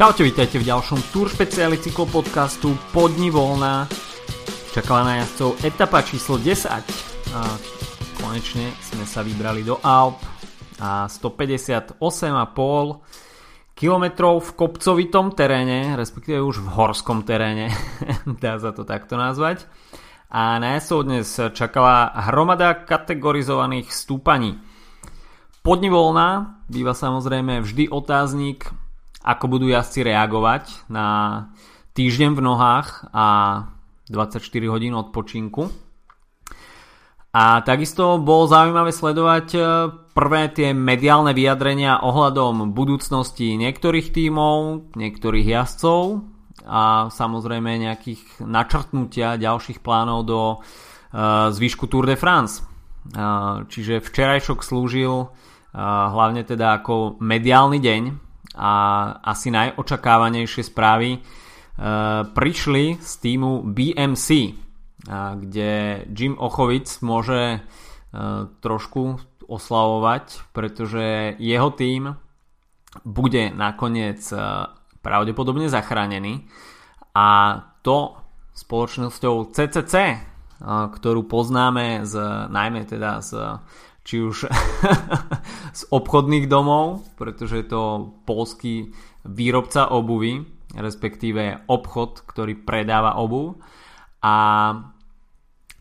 Čaute, vítajte v ďalšom Tour špeciáli cyklopodcastu Podni voľná. Čakala na jazdcov etapa číslo 10. A konečne sme sa vybrali do Alp a 158,5 kilometrov v kopcovitom teréne, respektíve už v horskom teréne, dá sa to takto nazvať. A na jazdcov dnes čakala hromada kategorizovaných stúpaní. Podni voľná býva samozrejme vždy otáznik ako budú jazdci reagovať na týždeň v nohách a 24 hodín odpočinku. A takisto bolo zaujímavé sledovať e, prvé tie mediálne vyjadrenia ohľadom budúcnosti niektorých tímov, niektorých jazdcov a samozrejme nejakých načrtnutia ďalších plánov do uh, zvyšku Tour de France. Uh, čiže včerajšok slúžil hlavne teda ako mediálny deň a asi najočakávanejšie správy e, prišli z týmu BMC, e, kde Jim Ochovic môže e, trošku oslavovať, pretože jeho tým bude nakoniec pravdepodobne zachránený. A to spoločnosťou CCC, ktorú poznáme z, najmä teda z či už z obchodných domov, pretože je to polský výrobca obuvy, respektíve obchod, ktorý predáva obuv. A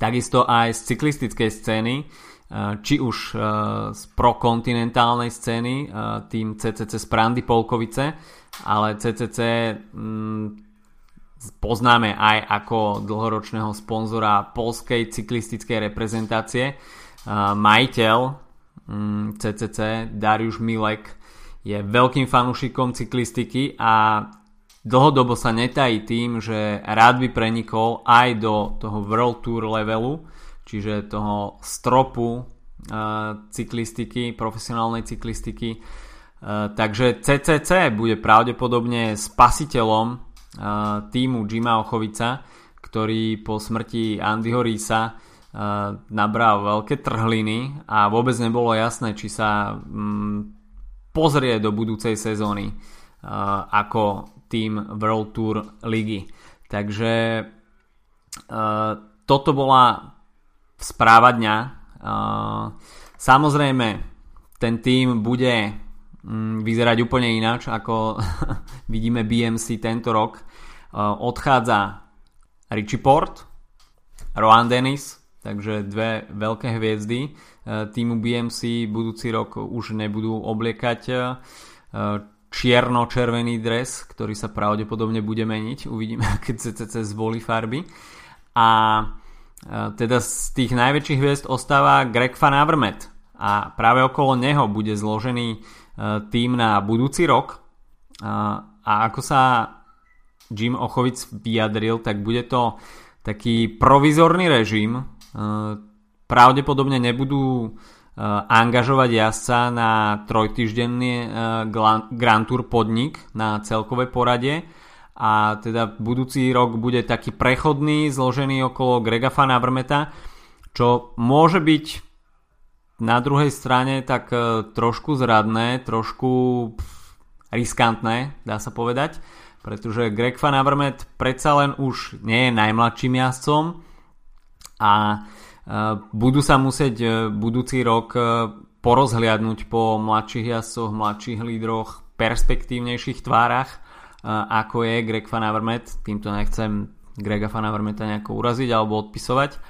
takisto aj z cyklistickej scény, e, či už e, z prokontinentálnej scény, e, tým CCC z Prandy Polkovice, ale CCC mm, poznáme aj ako dlhoročného sponzora polskej cyklistickej reprezentácie, majiteľ CCC mm, Darius Milek je veľkým fanúšikom cyklistiky a dlhodobo sa netají tým, že rád by prenikol aj do toho World Tour levelu, čiže toho stropu cyklistiky, profesionálnej cyklistiky. Takže CCC bude pravdepodobne spasiteľom týmu Jima Ochovica, ktorý po smrti Andyho Risa nabral veľké trhliny a vôbec nebolo jasné, či sa mm, pozrie do budúcej sezóny ako tým World Tour ligy. Takže toto bola správa dňa. Samozrejme, ten tým bude mm, vyzerať úplne ináč, ako vidíme BMC tento rok. Odchádza Richie Port, Rohan Dennis, Takže dve veľké hviezdy e, týmu BMC budúci rok už nebudú obliekať e, čierno-červený dres, ktorý sa pravdepodobne bude meniť. Uvidíme, keď CCC zvolí farby. A e, teda z tých najväčších hviezd ostáva Greg Van Avermaet a práve okolo neho bude zložený tým na budúci rok. A ako sa Jim Ochovic vyjadril, tak bude to taký provizorný režim, pravdepodobne nebudú angažovať jazdca na trojtyždenný Grand Tour podnik na celkové porade a teda budúci rok bude taký prechodný zložený okolo Grega Van Avermeta čo môže byť na druhej strane tak e, trošku zradné, trošku riskantné, dá sa povedať, pretože Greg Van Avermet predsa len už nie je najmladším jazdcom, a e, budú sa musieť e, budúci rok e, porozhliadnúť po mladších jazdcoch, mladších lídroch, perspektívnejších tvárach, ako je Greg Van Avermaet. Týmto nechcem Grega Van Avermaeta nejako uraziť alebo odpisovať.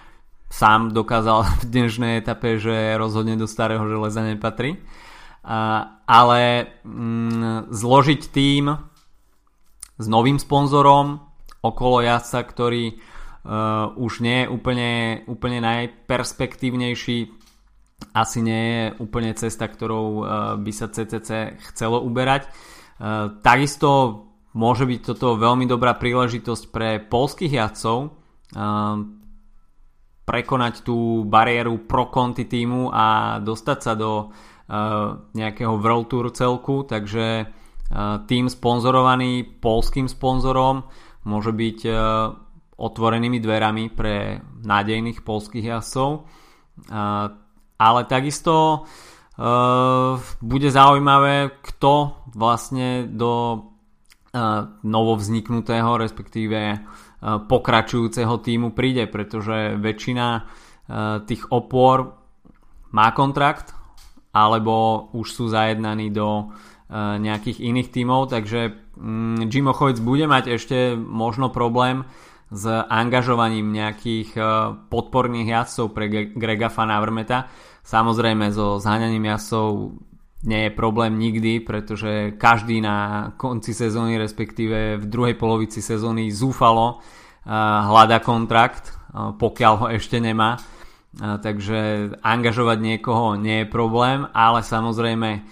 Sám dokázal v dnešnej etape, že rozhodne do starého železa nepatrí. Ale mm, zložiť tým s novým sponzorom okolo jazdca, ktorý uh, už nie je úplne, úplne najperspektívnejší asi nie je úplne cesta, ktorou uh, by sa CCC chcelo uberať. Uh, takisto môže byť toto veľmi dobrá príležitosť pre polských jazdcov uh, prekonať tú bariéru pro konti týmu a dostať sa do nejakého World Tour celku, takže tým sponzorovaný polským sponzorom môže byť otvorenými dverami pre nádejných polských jazdcov. Ale takisto bude zaujímavé, kto vlastne do novovzniknutého, respektíve pokračujúceho týmu príde, pretože väčšina tých opor má kontrakt alebo už sú zajednaní do nejakých iných tímov, takže mm, Jim Ochovic bude mať ešte možno problém s angažovaním nejakých podporných jazdcov pre Grega Fanavrmeta. Samozrejme so zháňaním jazdcov nie je problém nikdy, pretože každý na konci sezóny, respektíve v druhej polovici sezóny zúfalo hľada kontrakt, pokiaľ ho ešte nemá takže angažovať niekoho nie je problém, ale samozrejme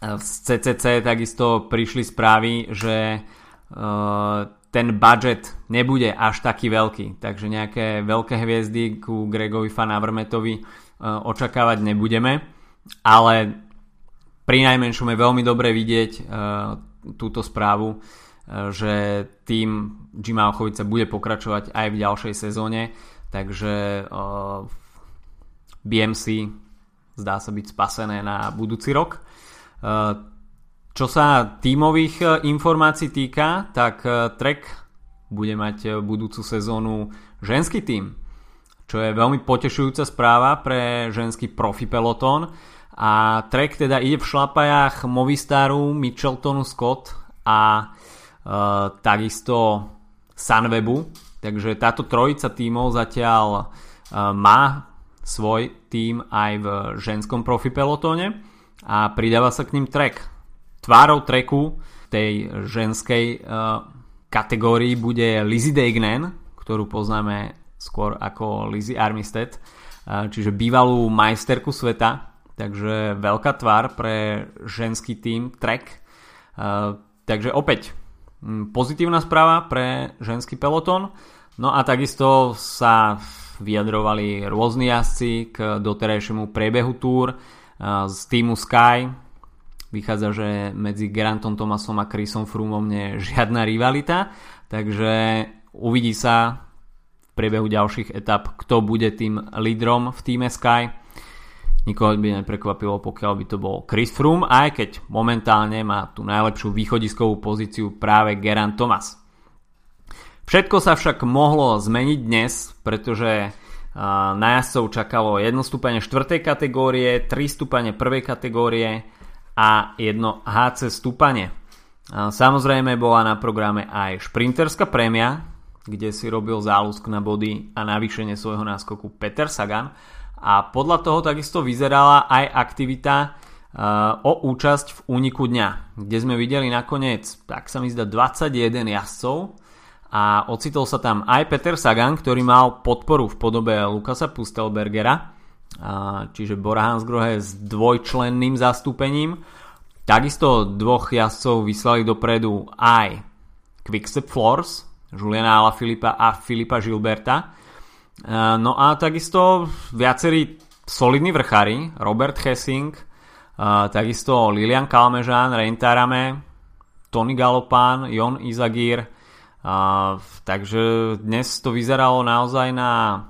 z CCC takisto prišli správy, že ten budget nebude až taký veľký, takže nejaké veľké hviezdy ku Gregovi Fanavrmetovi očakávať nebudeme, ale pri najmenšom je veľmi dobre vidieť túto správu, že tým Jima Ochovica bude pokračovať aj v ďalšej sezóne takže BMC zdá sa byť spasené na budúci rok. Čo sa tímových uh, informácií týka, tak uh, Trek bude mať uh, budúcu sezónu ženský tím, čo je veľmi potešujúca správa pre ženský profi pelotón a Trek teda ide v šlapajách Movistaru, Mitcheltonu Scott a uh, takisto Sunwebu, Takže táto trojica tímov zatiaľ e, má svoj tím aj v ženskom profi pelotóne a pridáva sa k ním trek. Tvárou treku tej ženskej uh, kategórii bude Lizzie Deignan, ktorú poznáme skôr ako Lizzie Armistead, uh, čiže bývalú majsterku sveta, takže veľká tvár pre ženský tím trek. Uh, takže opäť Mm, pozitívna správa pre ženský peloton. No a takisto sa vyjadrovali rôzni jazdci k doterajšiemu priebehu túr z týmu Sky. Vychádza, že medzi Grantom Thomasom a Chrisom Froomom nie je žiadna rivalita, takže uvidí sa v priebehu ďalších etap, kto bude tým lídrom v týme Sky. Nikoho by neprekvapilo, pokiaľ by to bol Chris Froome, aj keď momentálne má tú najlepšiu východiskovú pozíciu práve Geran Thomas. Všetko sa však mohlo zmeniť dnes, pretože na jazdcov čakalo 1 stupane 4. kategórie, 3 stupane 1. kategórie a jedno HC stupane. Samozrejme bola na programe aj šprinterská prémia, kde si robil záľusk na body a navýšenie svojho náskoku Peter Sagan. A podľa toho takisto vyzerala aj aktivita uh, o účasť v úniku dňa, kde sme videli nakoniec, tak sa mi zdá, 21 jazdcov. A ocitol sa tam aj Peter Sagan, ktorý mal podporu v podobe Lukasa Pustelbergera, uh, čiže Bora Hansgrohe s dvojčlenným zastúpením. Takisto dvoch jazdcov vyslali dopredu aj Quickstep Floors, Juliana Alaphilippa a Filipa Gilberta, Eh, no a takisto viacerí solidní vrchári, Robert Hessing, eh, takisto Lilian Kalmežan, Reintarame, Tony Galopán, Jon Izagir, eh, takže dnes to vyzeralo naozaj na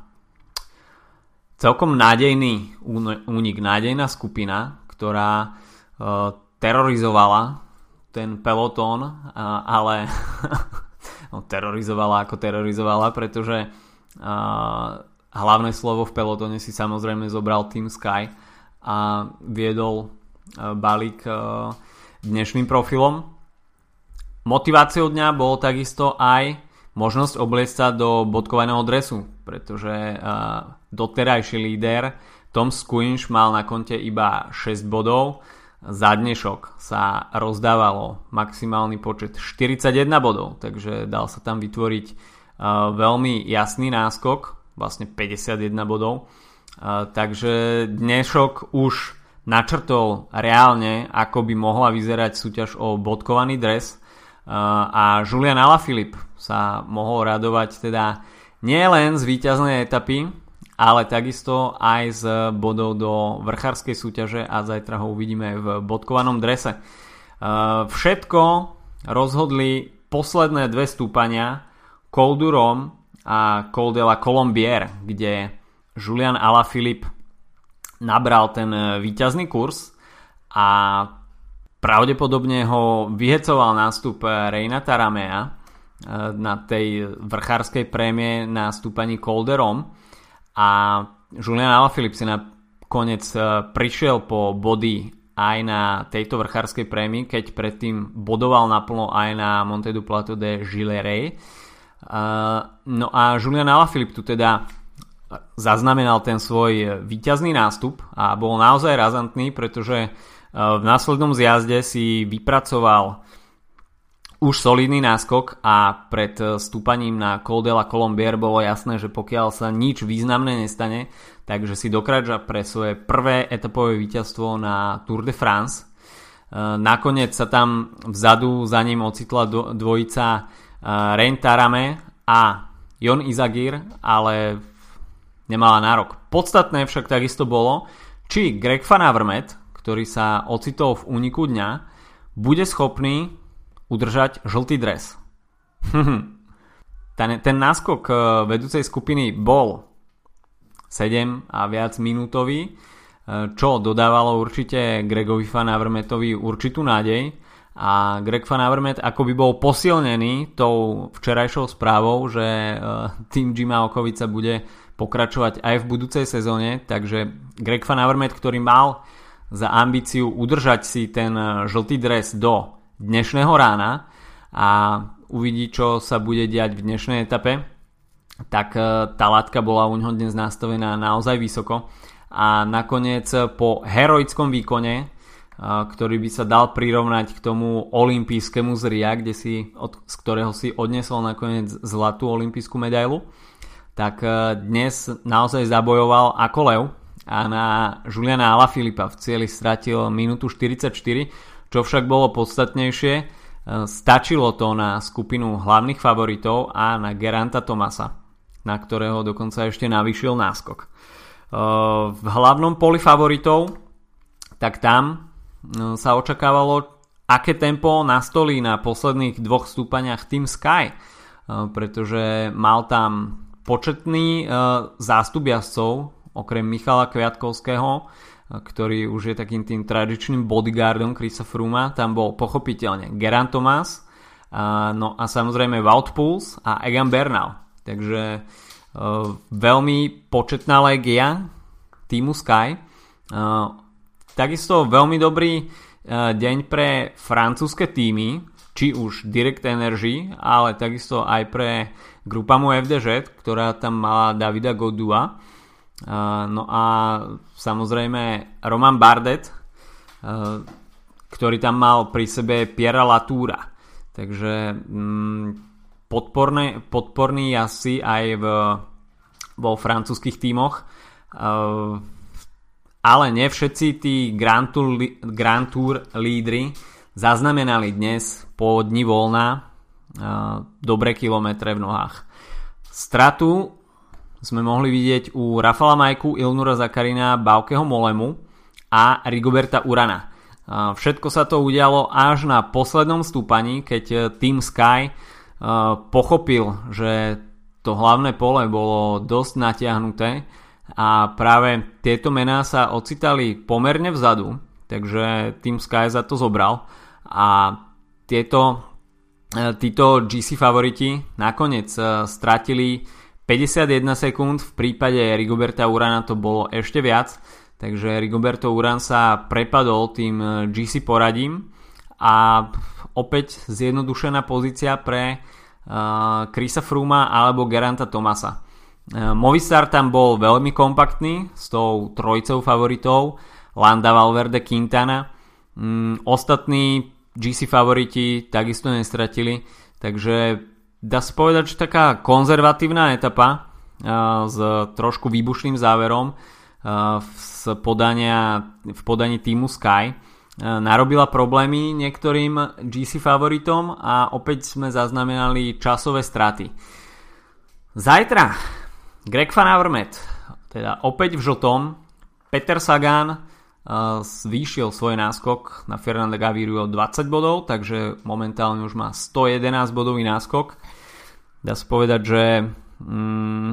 celkom nádejný únik, nádejná skupina, ktorá terorizovala ten pelotón, ale no, terorizovala ako terorizovala, pretože a hlavné slovo v pelotone si samozrejme zobral Team Sky a viedol e, balík e, dnešným profilom. Motiváciou dňa bolo takisto aj možnosť obliecť sa do bodkovaného dresu, pretože e, doterajší líder Tom Squinch mal na konte iba 6 bodov, za dnešok sa rozdávalo maximálny počet 41 bodov, takže dal sa tam vytvoriť veľmi jasný náskok, vlastne 51 bodov. Takže dnešok už načrtol reálne, ako by mohla vyzerať súťaž o bodkovaný dres a Julian Alaphilippe sa mohol radovať teda nielen z víťaznej etapy, ale takisto aj z bodov do vrchárskej súťaže a zajtra ho uvidíme v bodkovanom drese. Všetko rozhodli posledné dve stúpania Col a Col de kde Julian Alaphilippe nabral ten e, výťazný kurz a pravdepodobne ho vyhecoval nástup Reina Taramea na tej vrchárskej prémie na stúpaní Colderom a Julian Alaphilippe si nakoniec prišiel po body aj na tejto vrchárskej prémii, keď predtým bodoval naplno aj na Monte du Plateau de Gilles no a Julian Alaphilippe tu teda zaznamenal ten svoj výťazný nástup a bol naozaj razantný, pretože v následnom zjazde si vypracoval už solidný náskok a pred stúpaním na Col de la Colombier bolo jasné, že pokiaľ sa nič významné nestane, takže si dokráča pre svoje prvé etapové víťazstvo na Tour de France. Nakoniec sa tam vzadu za ním ocitla dvojica Rein Tarame a Jon Izagir, ale nemala nárok. Podstatné však takisto bolo, či Greg Van Avermaet, ktorý sa ocitol v úniku dňa, bude schopný udržať žltý dres. ten, ten náskok eh, vedúcej skupiny bol 7 a viac minútový, eh, čo dodávalo určite Gregovi Van Avermetovi určitú nádej a Greg Van Avermet ako by bol posilnený tou včerajšou správou, že eh, tým Jima Okovica bude pokračovať aj v budúcej sezóne, takže Greg Van Avermet, ktorý mal za ambíciu udržať si ten žltý dres do dnešného rána a uvidí, čo sa bude diať v dnešnej etape, tak e, tá látka bola u neho dnes nastavená naozaj vysoko a nakoniec po heroickom výkone, e, ktorý by sa dal prirovnať k tomu olympijskému zria, kde si, od, z ktorého si odnesol nakoniec zlatú olympijskú medailu, tak e, dnes naozaj zabojoval ako lev a na Juliana Alaphilippa v cieli stratil minútu 44, čo však bolo podstatnejšie, e, stačilo to na skupinu hlavných favoritov a na Geranta Tomasa, na ktorého dokonca ešte navýšil náskok. E, v hlavnom poli favoritov, tak tam e, sa očakávalo, aké tempo nastolí na posledných dvoch stúpaniach Team Sky, pretože mal tam početný zástup jazdcov, okrem Michala Kviatkovského, ktorý už je takým tým tradičným bodyguardom Chrisa Fruma. Tam bol pochopiteľne Geran Thomas, no a samozrejme Wout Pouls a Egan Bernal. Takže uh, veľmi početná legia týmu Sky. Uh, takisto veľmi dobrý uh, deň pre francúzske týmy, či už Direct Energy, ale takisto aj pre Grupamu FDŽ, ktorá tam mala Davida Godua No a samozrejme Roman Bardet, ktorý tam mal pri sebe Piera Latúra. Takže mm, podporné, podporný asi aj v, vo francúzských tímoch. Ale ne všetci tí Grand Tour, Grand Tour lídry zaznamenali dnes po dni voľna dobré kilometre v nohách. Stratu sme mohli vidieť u Rafala Majku, Ilnura Zakarina, Baukeho Molemu a Rigoberta Urana. Všetko sa to udialo až na poslednom stúpaní, keď e, Team Sky e, pochopil, že to hlavné pole bolo dosť natiahnuté a práve tieto mená sa ocitali pomerne vzadu, takže Team Sky za to zobral a tieto, e, títo GC favoriti nakoniec stratili 51 sekúnd, v prípade Rigoberta Urana to bolo ešte viac, takže Rigoberto Uran sa prepadol tým eh, GC poradím a opäť zjednodušená pozícia pre uh, Chrisa Fruma alebo Geranta Tomasa. Uh, Movistar tam bol veľmi kompaktný s tou trojicou favoritov Landa Valverde Quintana. Um, ostatní GC favoriti takisto nestratili, takže dá sa povedať, že taká konzervatívna etapa s trošku výbušným záverom z podania, v podaní týmu Sky narobila problémy niektorým GC favoritom a opäť sme zaznamenali časové straty. Zajtra Greg Van Avermaet, teda opäť v žltom, Peter Sagan zvýšil svoj náskok na Fernanda Gaviru o 20 bodov, takže momentálne už má 111 bodový náskok. Dá sa povedať, že mm,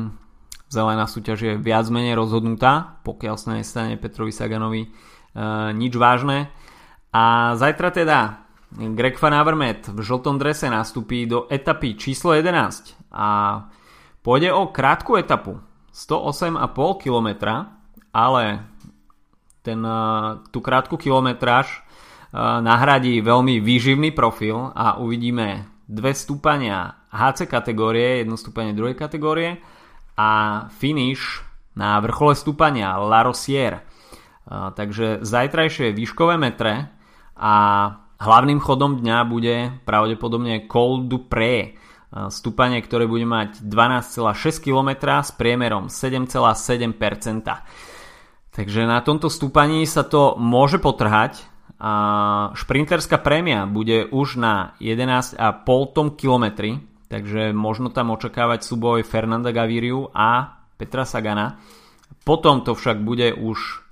zelená súťaž je viac menej rozhodnutá, pokiaľ sa nestane Petrovi Saganovi e, nič vážne. A zajtra teda Greg Van Avermaet v žltom drese nastupí do etapy číslo 11 a pôjde o krátku etapu 108,5 km, ale ten, tú krátku kilometráž nahradí veľmi výživný profil a uvidíme dve stúpania HC kategórie, jedno stúpanie druhej kategórie a finish na vrchole stúpania La Rosière. Takže zajtrajšie výškové metre a hlavným chodom dňa bude pravdepodobne Col du Pré, stúpanie, ktoré bude mať 12,6 km s priemerom 7,7%. Takže na tomto stúpaní sa to môže potrhať a šprinterská prémia bude už na 11,5 km, takže možno tam očakávať súboj Fernanda Gaviriu a Petra Sagana. Potom to však bude už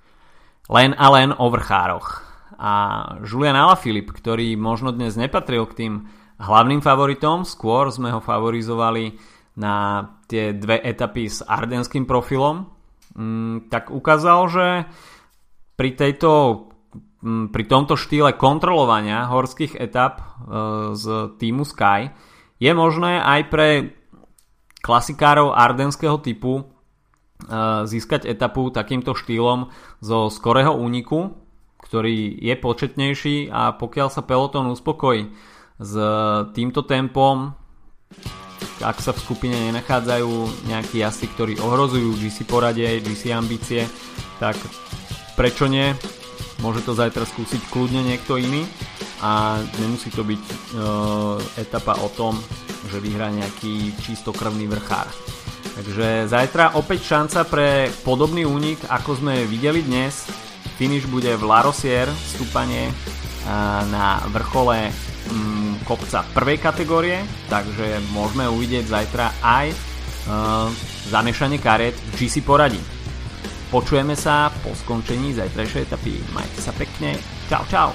len a len o vrchároch. A Julian Alaphilippe, ktorý možno dnes nepatril k tým hlavným favoritom, skôr sme ho favorizovali na tie dve etapy s ardenským profilom, tak ukázal, že pri tejto pri tomto štýle kontrolovania horských etap e, z týmu Sky je možné aj pre klasikárov ardenského typu e, získať etapu takýmto štýlom zo skorého úniku, ktorý je početnejší a pokiaľ sa peloton uspokojí s týmto tempom, ak sa v skupine nenachádzajú nejakí jazdci, ktorí ohrozujú GC poradie, GC ambície, tak prečo nie? Môže to zajtra skúsiť kľudne niekto iný a nemusí to byť uh, etapa o tom, že vyhrá nejaký čistokrvný vrchár. Takže zajtra opäť šanca pre podobný únik, ako sme videli dnes. Finish bude v Larosier, stúpanie uh, na vrchole um, kopca prvej kategórie, takže môžeme uvidieť zajtra aj uh, zamiešanie kariet v GC poradí. Počujeme sa po skončení zajtrajšej etapy. Majte sa pekne. Čau, čau.